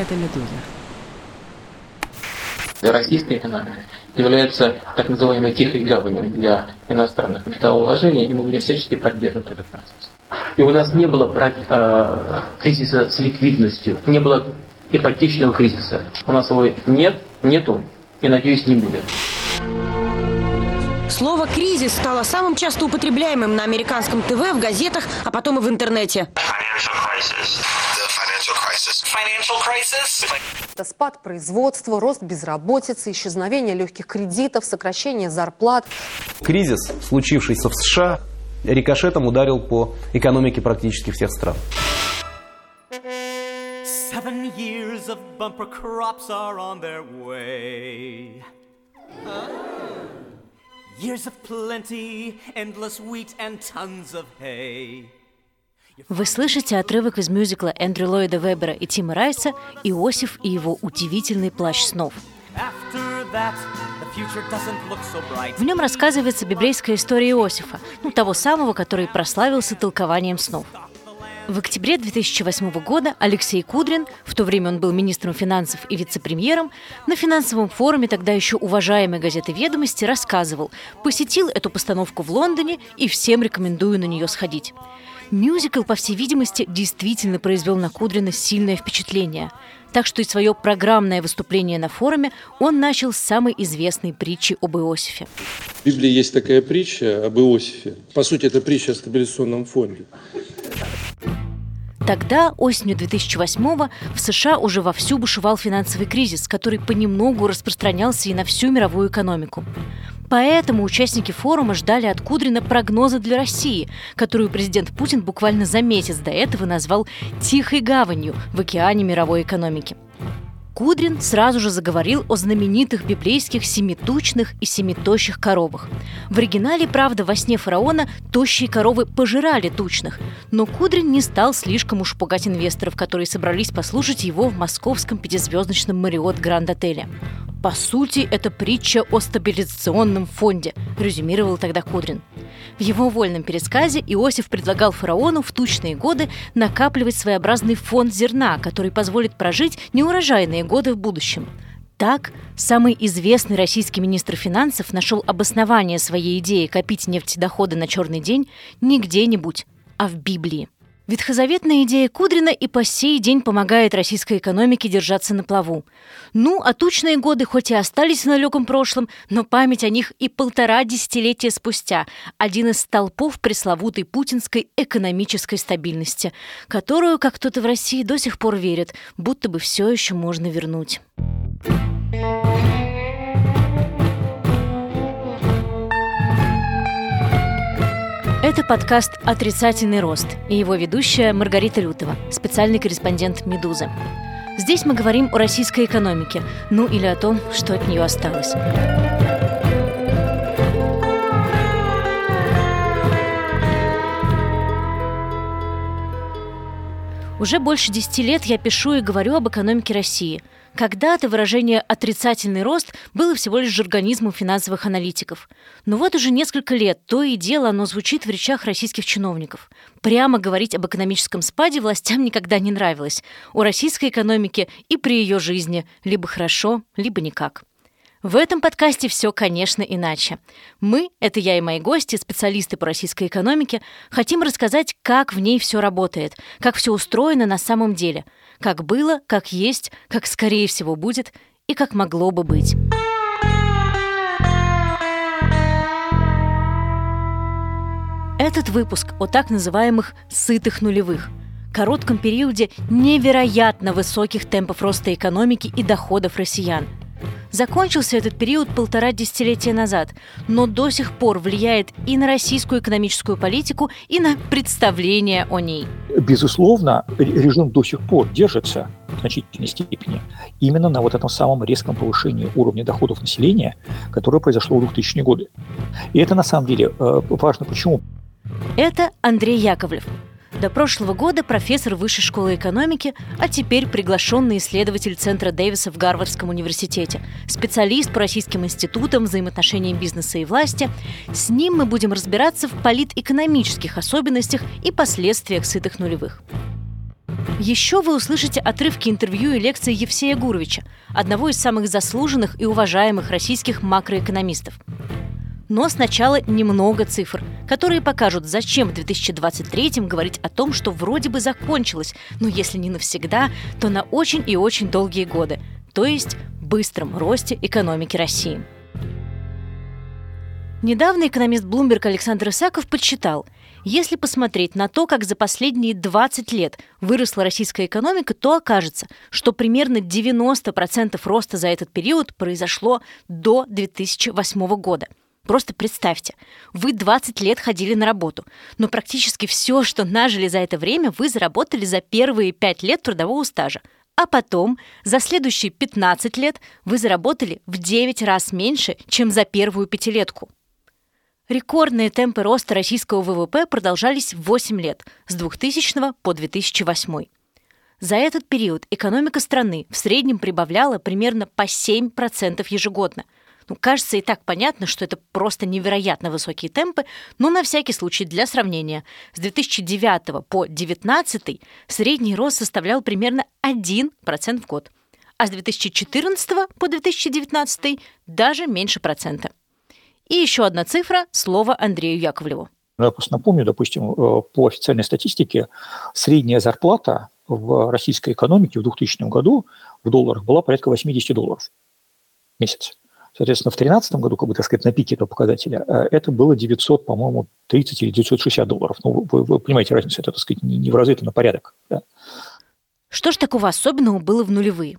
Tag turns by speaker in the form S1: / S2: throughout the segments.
S1: это «Медуза».
S2: Российская экономика является так называемой тихой гаванью для иностранных капиталовложений, и мы будем всячески поддерживать этот процесс. И у нас не было э, кризиса с ликвидностью, не было ипотечного кризиса. У нас его нет, нету и, надеюсь, не будет.
S3: Слово «кризис» стало самым часто употребляемым на американском ТВ, в газетах, а потом и в интернете.
S4: Это спад производства, рост безработицы, исчезновение легких кредитов, сокращение зарплат.
S5: Кризис, случившийся в США, рикошетом ударил по экономике практически всех стран. Seven years of bumper crops are on their way.
S6: Years of plenty, endless wheat and tons of hay.
S7: Вы слышите отрывок из мюзикла Эндрю Ллойда Вебера и Тима Райса «Иосиф и его удивительный плащ снов». В нем рассказывается библейская история Иосифа, ну, того самого, который прославился толкованием снов. В октябре 2008 года Алексей Кудрин, в то время он был министром финансов и вице-премьером, на финансовом форуме тогда еще уважаемой газеты «Ведомости» рассказывал, посетил эту постановку в Лондоне и всем рекомендую на нее сходить. Мюзикл, по всей видимости, действительно произвел на Кудрина сильное впечатление. Так что и свое программное выступление на форуме он начал с самой известной притчи об Иосифе.
S8: В Библии есть такая притча об Иосифе. По сути, это притча о стабилизационном фонде.
S7: Тогда, осенью 2008-го, в США уже вовсю бушевал финансовый кризис, который понемногу распространялся и на всю мировую экономику. Поэтому участники форума ждали от Кудрина прогноза для России, которую президент Путин буквально за месяц до этого назвал «тихой гаванью» в океане мировой экономики. Кудрин сразу же заговорил о знаменитых библейских семитучных и семитощих коровах. В оригинале, правда, во сне фараона тощие коровы пожирали тучных, но Кудрин не стал слишком уж пугать инвесторов, которые собрались послушать его в московском пятизвездочном Мариот Гранд Отеле. По сути, это притча о стабилизационном фонде, резюмировал тогда Кудрин. В его вольном пересказе Иосиф предлагал фараону в тучные годы накапливать своеобразный фонд зерна, который позволит прожить неурожайные годы в будущем. Так, самый известный российский министр финансов нашел обоснование своей идеи копить нефтедоходы на черный день не где-нибудь, а в Библии. Ветхозаветная идея Кудрина и по сей день помогает российской экономике держаться на плаву. Ну, а тучные годы хоть и остались в далеком прошлом, но память о них и полтора десятилетия спустя – один из столпов пресловутой путинской экономической стабильности, которую, как кто-то в России, до сих пор верит, будто бы все еще можно вернуть. Это подкаст «Отрицательный рост» и его ведущая Маргарита Лютова, специальный корреспондент «Медузы». Здесь мы говорим о российской экономике, ну или о том, что от нее осталось. Уже больше десяти лет я пишу и говорю об экономике России – когда-то выражение «отрицательный рост» было всего лишь жаргонизмом финансовых аналитиков. Но вот уже несколько лет то и дело оно звучит в речах российских чиновников. Прямо говорить об экономическом спаде властям никогда не нравилось. У российской экономики и при ее жизни либо хорошо, либо никак. В этом подкасте все, конечно, иначе. Мы, это я и мои гости, специалисты по российской экономике, хотим рассказать, как в ней все работает, как все устроено на самом деле – как было, как есть, как скорее всего будет и как могло бы быть. Этот выпуск о так называемых «сытых нулевых», коротком периоде невероятно высоких темпов роста экономики и доходов россиян – Закончился этот период полтора десятилетия назад, но до сих пор влияет и на российскую экономическую политику, и на представление о ней.
S9: Безусловно, режим до сих пор держится в значительной степени именно на вот этом самом резком повышении уровня доходов населения, которое произошло в 2000-е годы. И это на самом деле э, важно. Почему?
S7: Это Андрей Яковлев, до прошлого года профессор Высшей школы экономики, а теперь приглашенный исследователь Центра Дэвиса в Гарвардском университете, специалист по российским институтам, взаимоотношениям бизнеса и власти. С ним мы будем разбираться в политэкономических особенностях и последствиях сытых нулевых. Еще вы услышите отрывки интервью и лекции Евсея Гуровича, одного из самых заслуженных и уважаемых российских макроэкономистов. Но сначала немного цифр, которые покажут, зачем в 2023 говорить о том, что вроде бы закончилось, но если не навсегда, то на очень и очень долгие годы, то есть быстром росте экономики России. Недавно экономист Bloomberg Александр Исаков подсчитал – если посмотреть на то, как за последние 20 лет выросла российская экономика, то окажется, что примерно 90% роста за этот период произошло до 2008 года. Просто представьте, вы 20 лет ходили на работу, но практически все, что нажили за это время, вы заработали за первые 5 лет трудового стажа. А потом, за следующие 15 лет, вы заработали в 9 раз меньше, чем за первую пятилетку. Рекордные темпы роста российского ВВП продолжались 8 лет, с 2000 по 2008. За этот период экономика страны в среднем прибавляла примерно по 7% ежегодно. Ну, кажется, и так понятно, что это просто невероятно высокие темпы, но на всякий случай для сравнения. С 2009 по 2019 средний рост составлял примерно 1% в год, а с 2014 по 2019 даже меньше процента. И еще одна цифра – слово Андрею Яковлеву.
S9: Ну, я просто напомню, допустим, э, по официальной статистике средняя зарплата в российской экономике в 2000 году в долларах была порядка 80 долларов в месяц. Соответственно, в 2013 году, как бы, так сказать, на пике этого показателя, э, это было 900, по-моему, 30 или 960 долларов. Ну, вы, вы понимаете разницу, это, так сказать, не, не в разы, это на порядок. Да?
S7: Что ж такого особенного было в нулевые?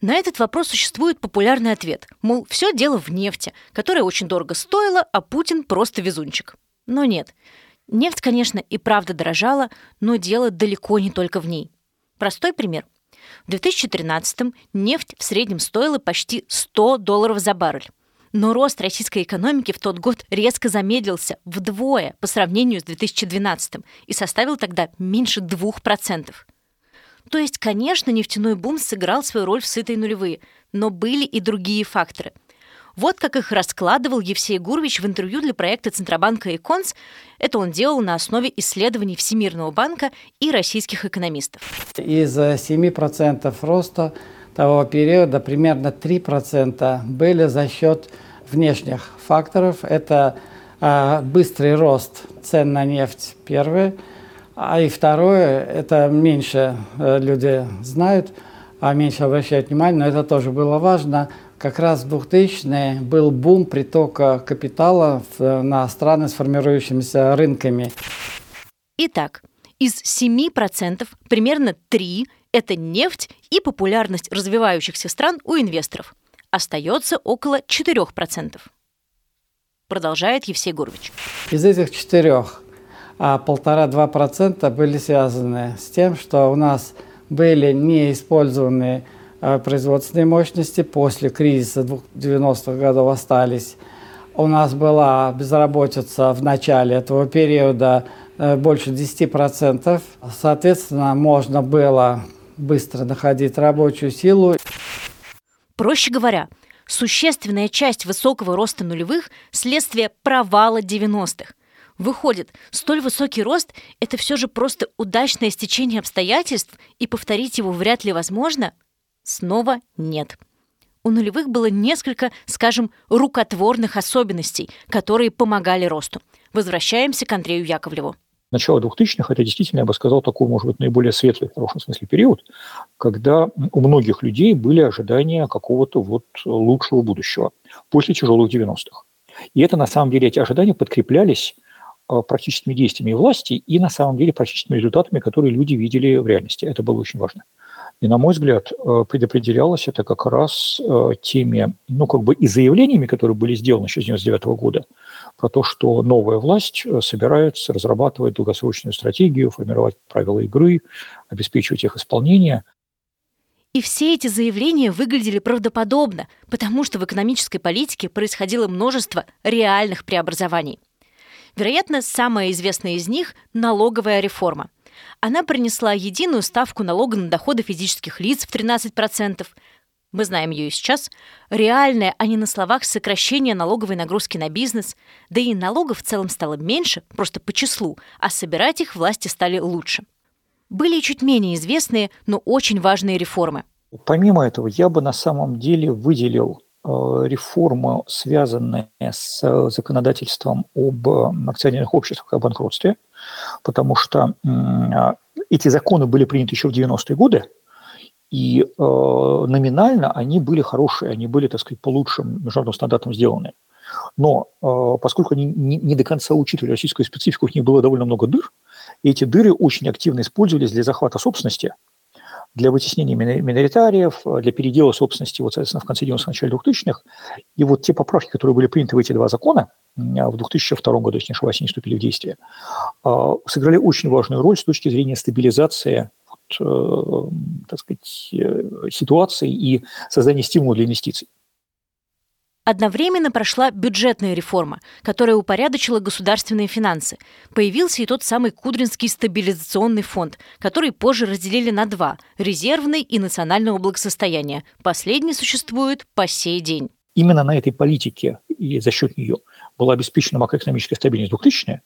S7: На этот вопрос существует популярный ответ, мол, все дело в нефти, которая очень дорого стоила, а Путин просто везунчик. Но нет. Нефть, конечно, и правда дорожала, но дело далеко не только в ней. Простой пример. В 2013-м нефть в среднем стоила почти 100 долларов за баррель. Но рост российской экономики в тот год резко замедлился вдвое по сравнению с 2012 и составил тогда меньше 2%. То есть, конечно, нефтяной бум сыграл свою роль в сытой нулевые, но были и другие факторы. Вот как их раскладывал Евсей Гурвич в интервью для проекта Центробанка «Иконс». Это он делал на основе исследований Всемирного банка и российских экономистов.
S1: Из 7% роста того периода примерно 3% были за счет внешних факторов. Это а, быстрый рост цен на нефть, первый – а и второе, это меньше э, люди знают, а меньше обращают внимание, но это тоже было важно. Как раз в 2000-е был бум притока капитала на страны с формирующимися рынками.
S7: Итак, из 7% примерно 3 – это нефть и популярность развивающихся стран у инвесторов. Остается около 4%. Продолжает Евсей Гурович.
S1: Из этих четырех а полтора-два процента были связаны с тем, что у нас были неиспользованные производственные мощности после кризиса 90-х годов остались. У нас была безработица в начале этого периода э, больше 10%. Соответственно, можно было быстро находить рабочую силу.
S7: Проще говоря, существенная часть высокого роста нулевых – следствие провала 90-х. Выходит, столь высокий рост – это все же просто удачное стечение обстоятельств, и повторить его вряд ли возможно? Снова нет. У нулевых было несколько, скажем, рукотворных особенностей, которые помогали росту. Возвращаемся к Андрею Яковлеву.
S9: Начало 2000-х – это действительно, я бы сказал, такой, может быть, наиболее светлый, в хорошем смысле, период, когда у многих людей были ожидания какого-то вот лучшего будущего после тяжелых 90-х. И это, на самом деле, эти ожидания подкреплялись Э, практическими действиями власти и, на самом деле, практическими результатами, которые люди видели в реальности. Это было очень важно. И, на мой взгляд, э, предопределялось это как раз э, теми, ну, как бы и заявлениями, которые были сделаны еще с 1999 года, про то, что новая власть собирается разрабатывать долгосрочную стратегию, формировать правила игры, обеспечивать их исполнение.
S7: И все эти заявления выглядели правдоподобно, потому что в экономической политике происходило множество реальных преобразований – Вероятно, самая известная из них – налоговая реформа. Она принесла единую ставку налога на доходы физических лиц в 13%. Мы знаем ее и сейчас. Реальное, а не на словах, сокращение налоговой нагрузки на бизнес. Да и налогов в целом стало меньше, просто по числу, а собирать их власти стали лучше. Были чуть менее известные, но очень важные реформы.
S9: Помимо этого, я бы на самом деле выделил э, реформы, связанные с законодательством об акционерных обществах и о банкротстве, потому что эти законы были приняты еще в 90-е годы, и э, номинально они были хорошие, они были, так сказать, по лучшим международным стандартам сделаны. Но э, поскольку они не до конца учитывали российскую специфику, у них было довольно много дыр, и эти дыры очень активно использовались для захвата собственности, для вытеснения миноритариев, для передела собственности, вот, соответственно, в конце 90-х, начале 2000-х. И вот те поправки, которые были приняты в эти два закона, в 2002 году, если не ошибаюсь, они вступили в действие, э, сыграли очень важную роль с точки зрения стабилизации Э, так сказать, э, ситуации и создания стимула для инвестиций.
S7: Одновременно прошла бюджетная реформа, которая упорядочила государственные финансы. Появился и тот самый Кудринский стабилизационный фонд, который позже разделили на два – резервный и национального благосостояния. Последний существует по сей день.
S9: Именно на этой политике и за счет нее была обеспечена макроэкономическая стабильность 2000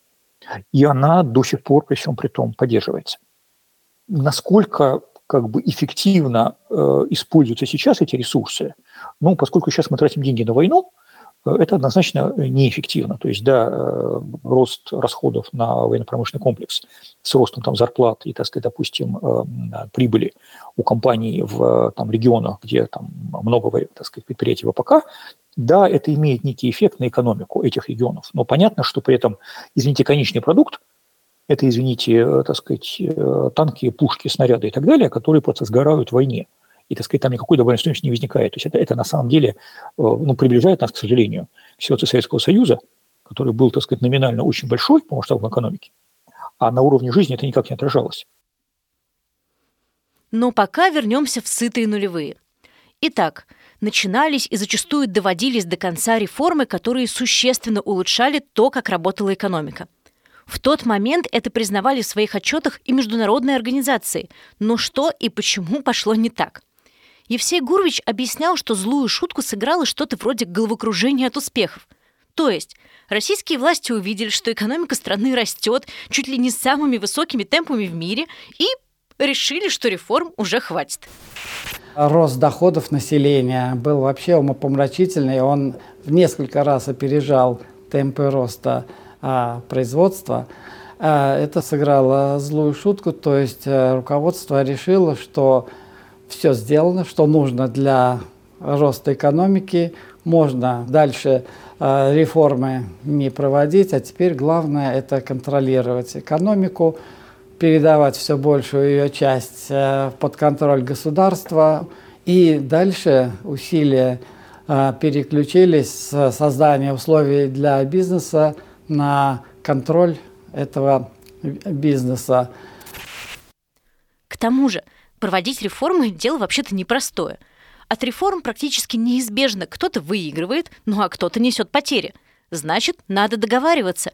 S9: и она до сих пор при всем при том поддерживается насколько как бы эффективно э, используются сейчас эти ресурсы, ну, поскольку сейчас мы тратим деньги на войну, э, это однозначно неэффективно. То есть, да, э, рост расходов на военно-промышленный комплекс с ростом там, зарплат и, так сказать, допустим, э, прибыли у компаний в там, регионах, где там много так сказать, предприятий ВПК, да, это имеет некий эффект на экономику этих регионов. Но понятно, что при этом, извините, конечный продукт это, извините, э, так сказать, э, танки, пушки, снаряды и так далее, которые просто сгорают в войне. И, так сказать, там никакой добавленной стоимости не возникает. То есть это, это на самом деле э, ну, приближает нас, к сожалению, к ситуации Советского Союза, который был, так сказать, номинально очень большой по масштабам экономики, а на уровне жизни это никак не отражалось.
S7: Но пока вернемся в сытые нулевые. Итак, начинались и зачастую доводились до конца реформы, которые существенно улучшали то, как работала экономика – в тот момент это признавали в своих отчетах и международные организации. Но что и почему пошло не так? Евсей Гурович объяснял, что злую шутку сыграло что-то вроде головокружения от успехов. То есть российские власти увидели, что экономика страны растет чуть ли не самыми высокими темпами в мире и решили, что реформ уже хватит.
S1: Рост доходов населения был вообще умопомрачительный. Он в несколько раз опережал темпы роста а, производства, а, это сыграло злую шутку, то есть а, руководство решило, что все сделано, что нужно для роста экономики, можно дальше э, реформы не проводить, а теперь главное это контролировать экономику, передавать все большую ее часть э, под контроль государства, и дальше усилия э, переключились с создания условий для бизнеса на контроль этого бизнеса.
S7: К тому же, проводить реформы – дело вообще-то непростое. От реформ практически неизбежно кто-то выигрывает, ну а кто-то несет потери. Значит, надо договариваться.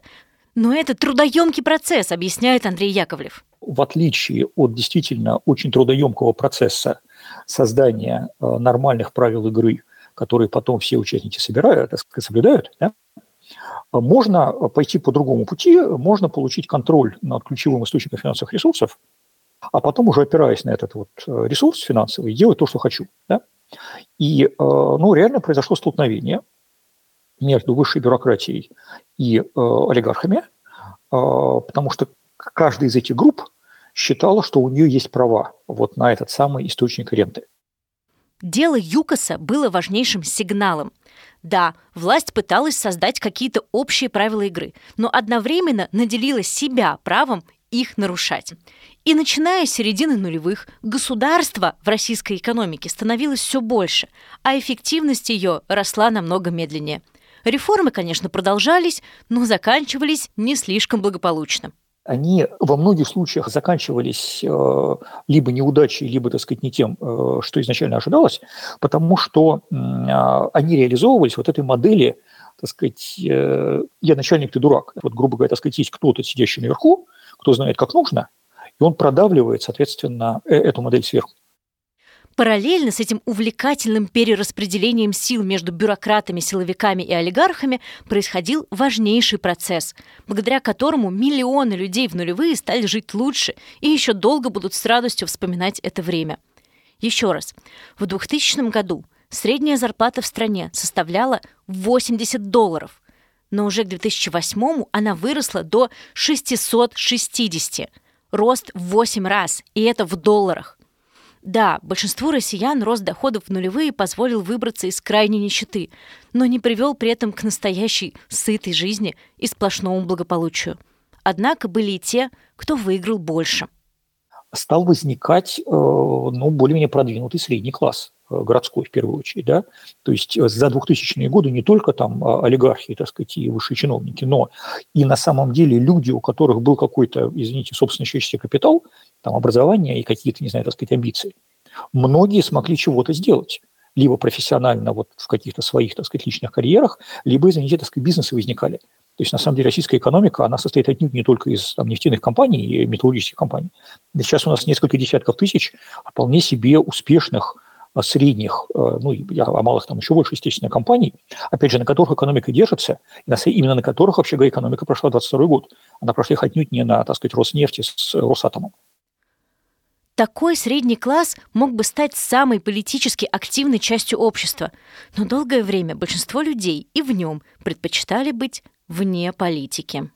S7: Но это трудоемкий процесс, объясняет Андрей Яковлев.
S9: В отличие от действительно очень трудоемкого процесса создания э, нормальных правил игры, которые потом все участники собирают, соблюдают, да, можно пойти по другому пути, можно получить контроль над ключевым источником финансовых ресурсов, а потом уже опираясь на этот вот э, ресурс финансовый, делать то, что хочу. Да? И э, ну, реально произошло столкновение между высшей бюрократией и э, олигархами, потому что каждая из этих групп считала, что у нее есть права вот на этот самый источник ренты.
S7: Дело ЮКОСа было важнейшим сигналом – да, власть пыталась создать какие-то общие правила игры, но одновременно наделила себя правом их нарушать. И начиная с середины нулевых, государство в российской экономике становилось все больше, а эффективность ее росла намного медленнее. Реформы, конечно, продолжались, но заканчивались не слишком благополучно
S9: они во многих случаях заканчивались э, либо неудачей, либо, так сказать, не тем, э, что изначально ожидалось, потому что а, они реализовывались вот этой модели, так сказать, э, я начальник, ты дурак. Вот, грубо говоря, так сказать, есть кто-то, сидящий наверху, кто знает, как нужно, и он продавливает, соответственно, эту модель сверху.
S7: Параллельно с этим увлекательным перераспределением сил между бюрократами, силовиками и олигархами происходил важнейший процесс, благодаря которому миллионы людей в нулевые стали жить лучше и еще долго будут с радостью вспоминать это время. Еще раз, в 2000 году средняя зарплата в стране составляла 80 долларов, но уже к 2008 она выросла до 660. Рост в 8 раз, и это в долларах. Да, большинству россиян рост доходов в нулевые позволил выбраться из крайней нищеты, но не привел при этом к настоящей сытой жизни и сплошному благополучию. Однако были и те, кто выиграл больше.
S9: Стал возникать э, ну, более-менее продвинутый средний класс э, городской в первую очередь, да, то есть э, за 2000-е годы не только там а, олигархи, так сказать, и высшие чиновники, но и на самом деле люди, у которых был какой-то, извините, собственный человеческий капитал, там, образование и какие-то, не знаю, так сказать, амбиции, многие смогли чего-то сделать либо профессионально вот в каких-то своих, так сказать, личных карьерах, либо, извините, так сказать, бизнесы возникали. То есть, на самом деле, российская экономика, она состоит отнюдь не только из там, нефтяных компаний и металлургических компаний. Сейчас у нас несколько десятков тысяч вполне себе успешных а, средних, а, ну, я о малых там еще больше, естественно, компаний, опять же, на которых экономика держится, и именно на которых, вообще экономика прошла 22 год. Она прошла их отнюдь не на, так сказать, Роснефти с Росатомом.
S7: Такой средний класс мог бы стать самой политически активной частью общества, но долгое время большинство людей и в нем предпочитали быть вне политики.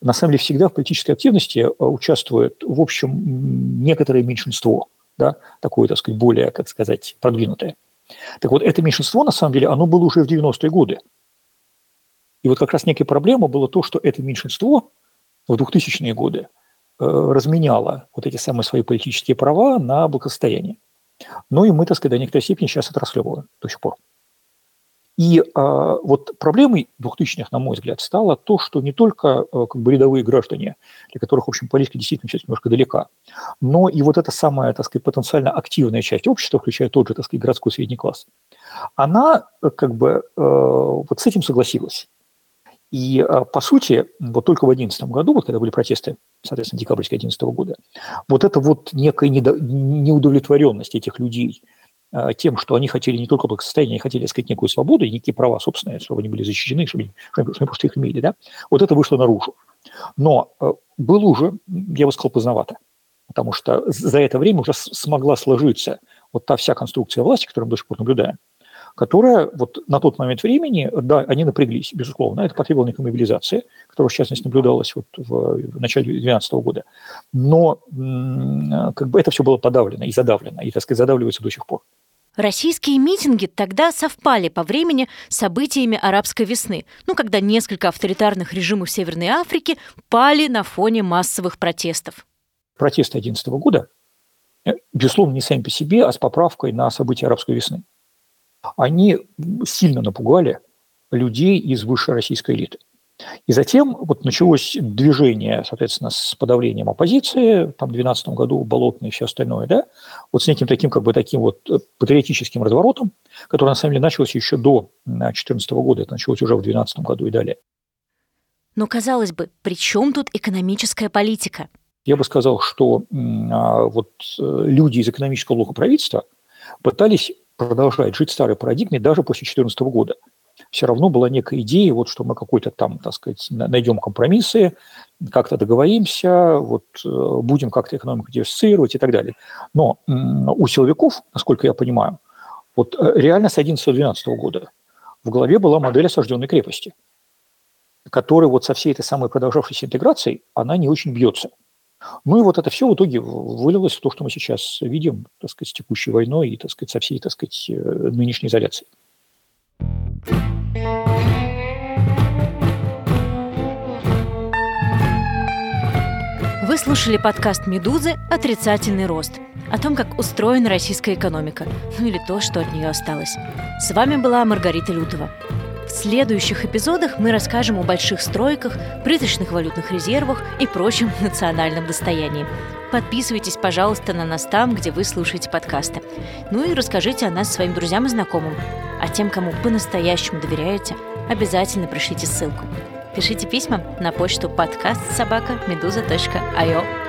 S9: На самом деле всегда в политической активности э, участвует, в общем, некоторое меньшинство, да, такое, так сказать, более, как сказать, продвинутое. Так вот, это меньшинство, на самом деле, оно было уже в 90-е годы. И вот как раз некая проблема была то, что это меньшинство в 2000-е годы разменяла вот эти самые свои политические права на благосостояние. Ну и мы, так сказать, до некоторой степени сейчас отраслевываем до сих пор. И а, вот проблемой 2000-х, на мой взгляд, стало то, что не только а, как бы рядовые граждане, для которых, в общем, политика действительно сейчас немножко далека, но и вот эта самая, так сказать, потенциально активная часть общества, включая тот же, так сказать, городской средний класс, она как бы а, вот с этим согласилась. И, а, по сути, вот только в 2011 году, вот когда были протесты, соответственно, декабрьские 2011 года, вот это вот некая неудовлетворенность этих людей а, тем, что они хотели не только благосостояние, они хотели, так сказать, некую свободу и некие права собственные, чтобы они были защищены, чтобы, чтобы они просто их имели, да, вот это вышло наружу. Но а, было уже, я бы сказал, поздновато, потому что за это время уже смогла сложиться вот та вся конструкция власти, которую мы до сих пор наблюдаем, которая вот на тот момент времени, да, они напряглись, безусловно. Это потребовало некой мобилизации, которая, в частности, наблюдалась вот в, начале 2012 года. Но как бы это все было подавлено и задавлено, и, так сказать, задавливается до сих пор.
S7: Российские митинги тогда совпали по времени с событиями арабской весны, ну, когда несколько авторитарных режимов Северной Африки пали на фоне массовых протестов.
S9: Протесты 2011 года, э, безусловно, не сами по себе, а с поправкой на события арабской весны они сильно напугали людей из высшей российской элиты. И затем вот началось движение, соответственно, с подавлением оппозиции, там в 2012 году болотное и все остальное, да, вот с неким таким, как бы таким вот э, патриотическим разворотом, который на самом деле начался еще до 2014 года, это началось уже в 2012 году и далее.
S7: Но, казалось бы, при чем тут экономическая политика?
S9: Я бы сказал, что а, вот э, люди из экономического блока правительства пытались продолжает жить в старой парадигме даже после 2014 года. Все равно была некая идея, вот, что мы какой-то там, так сказать, найдем компромиссы, как-то договоримся, вот, э, будем как-то экономику диверсифицировать и так далее. Но у силовиков, насколько я понимаю, вот э, реально с 11-12 года в голове была модель осажденной крепости, которая вот со всей этой самой продолжавшейся интеграцией, она не очень бьется – ну и вот это все в итоге вылилось в то, что мы сейчас видим, так сказать, с текущей войной и, так сказать, со всей, так сказать, э, нынешней изоляцией.
S7: Вы слушали подкаст «Медузы. Отрицательный рост» о том, как устроена российская экономика, ну или то, что от нее осталось. С вами была Маргарита Лютова. В следующих эпизодах мы расскажем о больших стройках, призрачных валютных резервах и прочем национальном достоянии. Подписывайтесь, пожалуйста, на нас там, где вы слушаете подкасты. Ну и расскажите о нас своим друзьям и знакомым. А тем, кому по-настоящему доверяете, обязательно пришлите ссылку. Пишите письма на почту подкаст собака медуза.io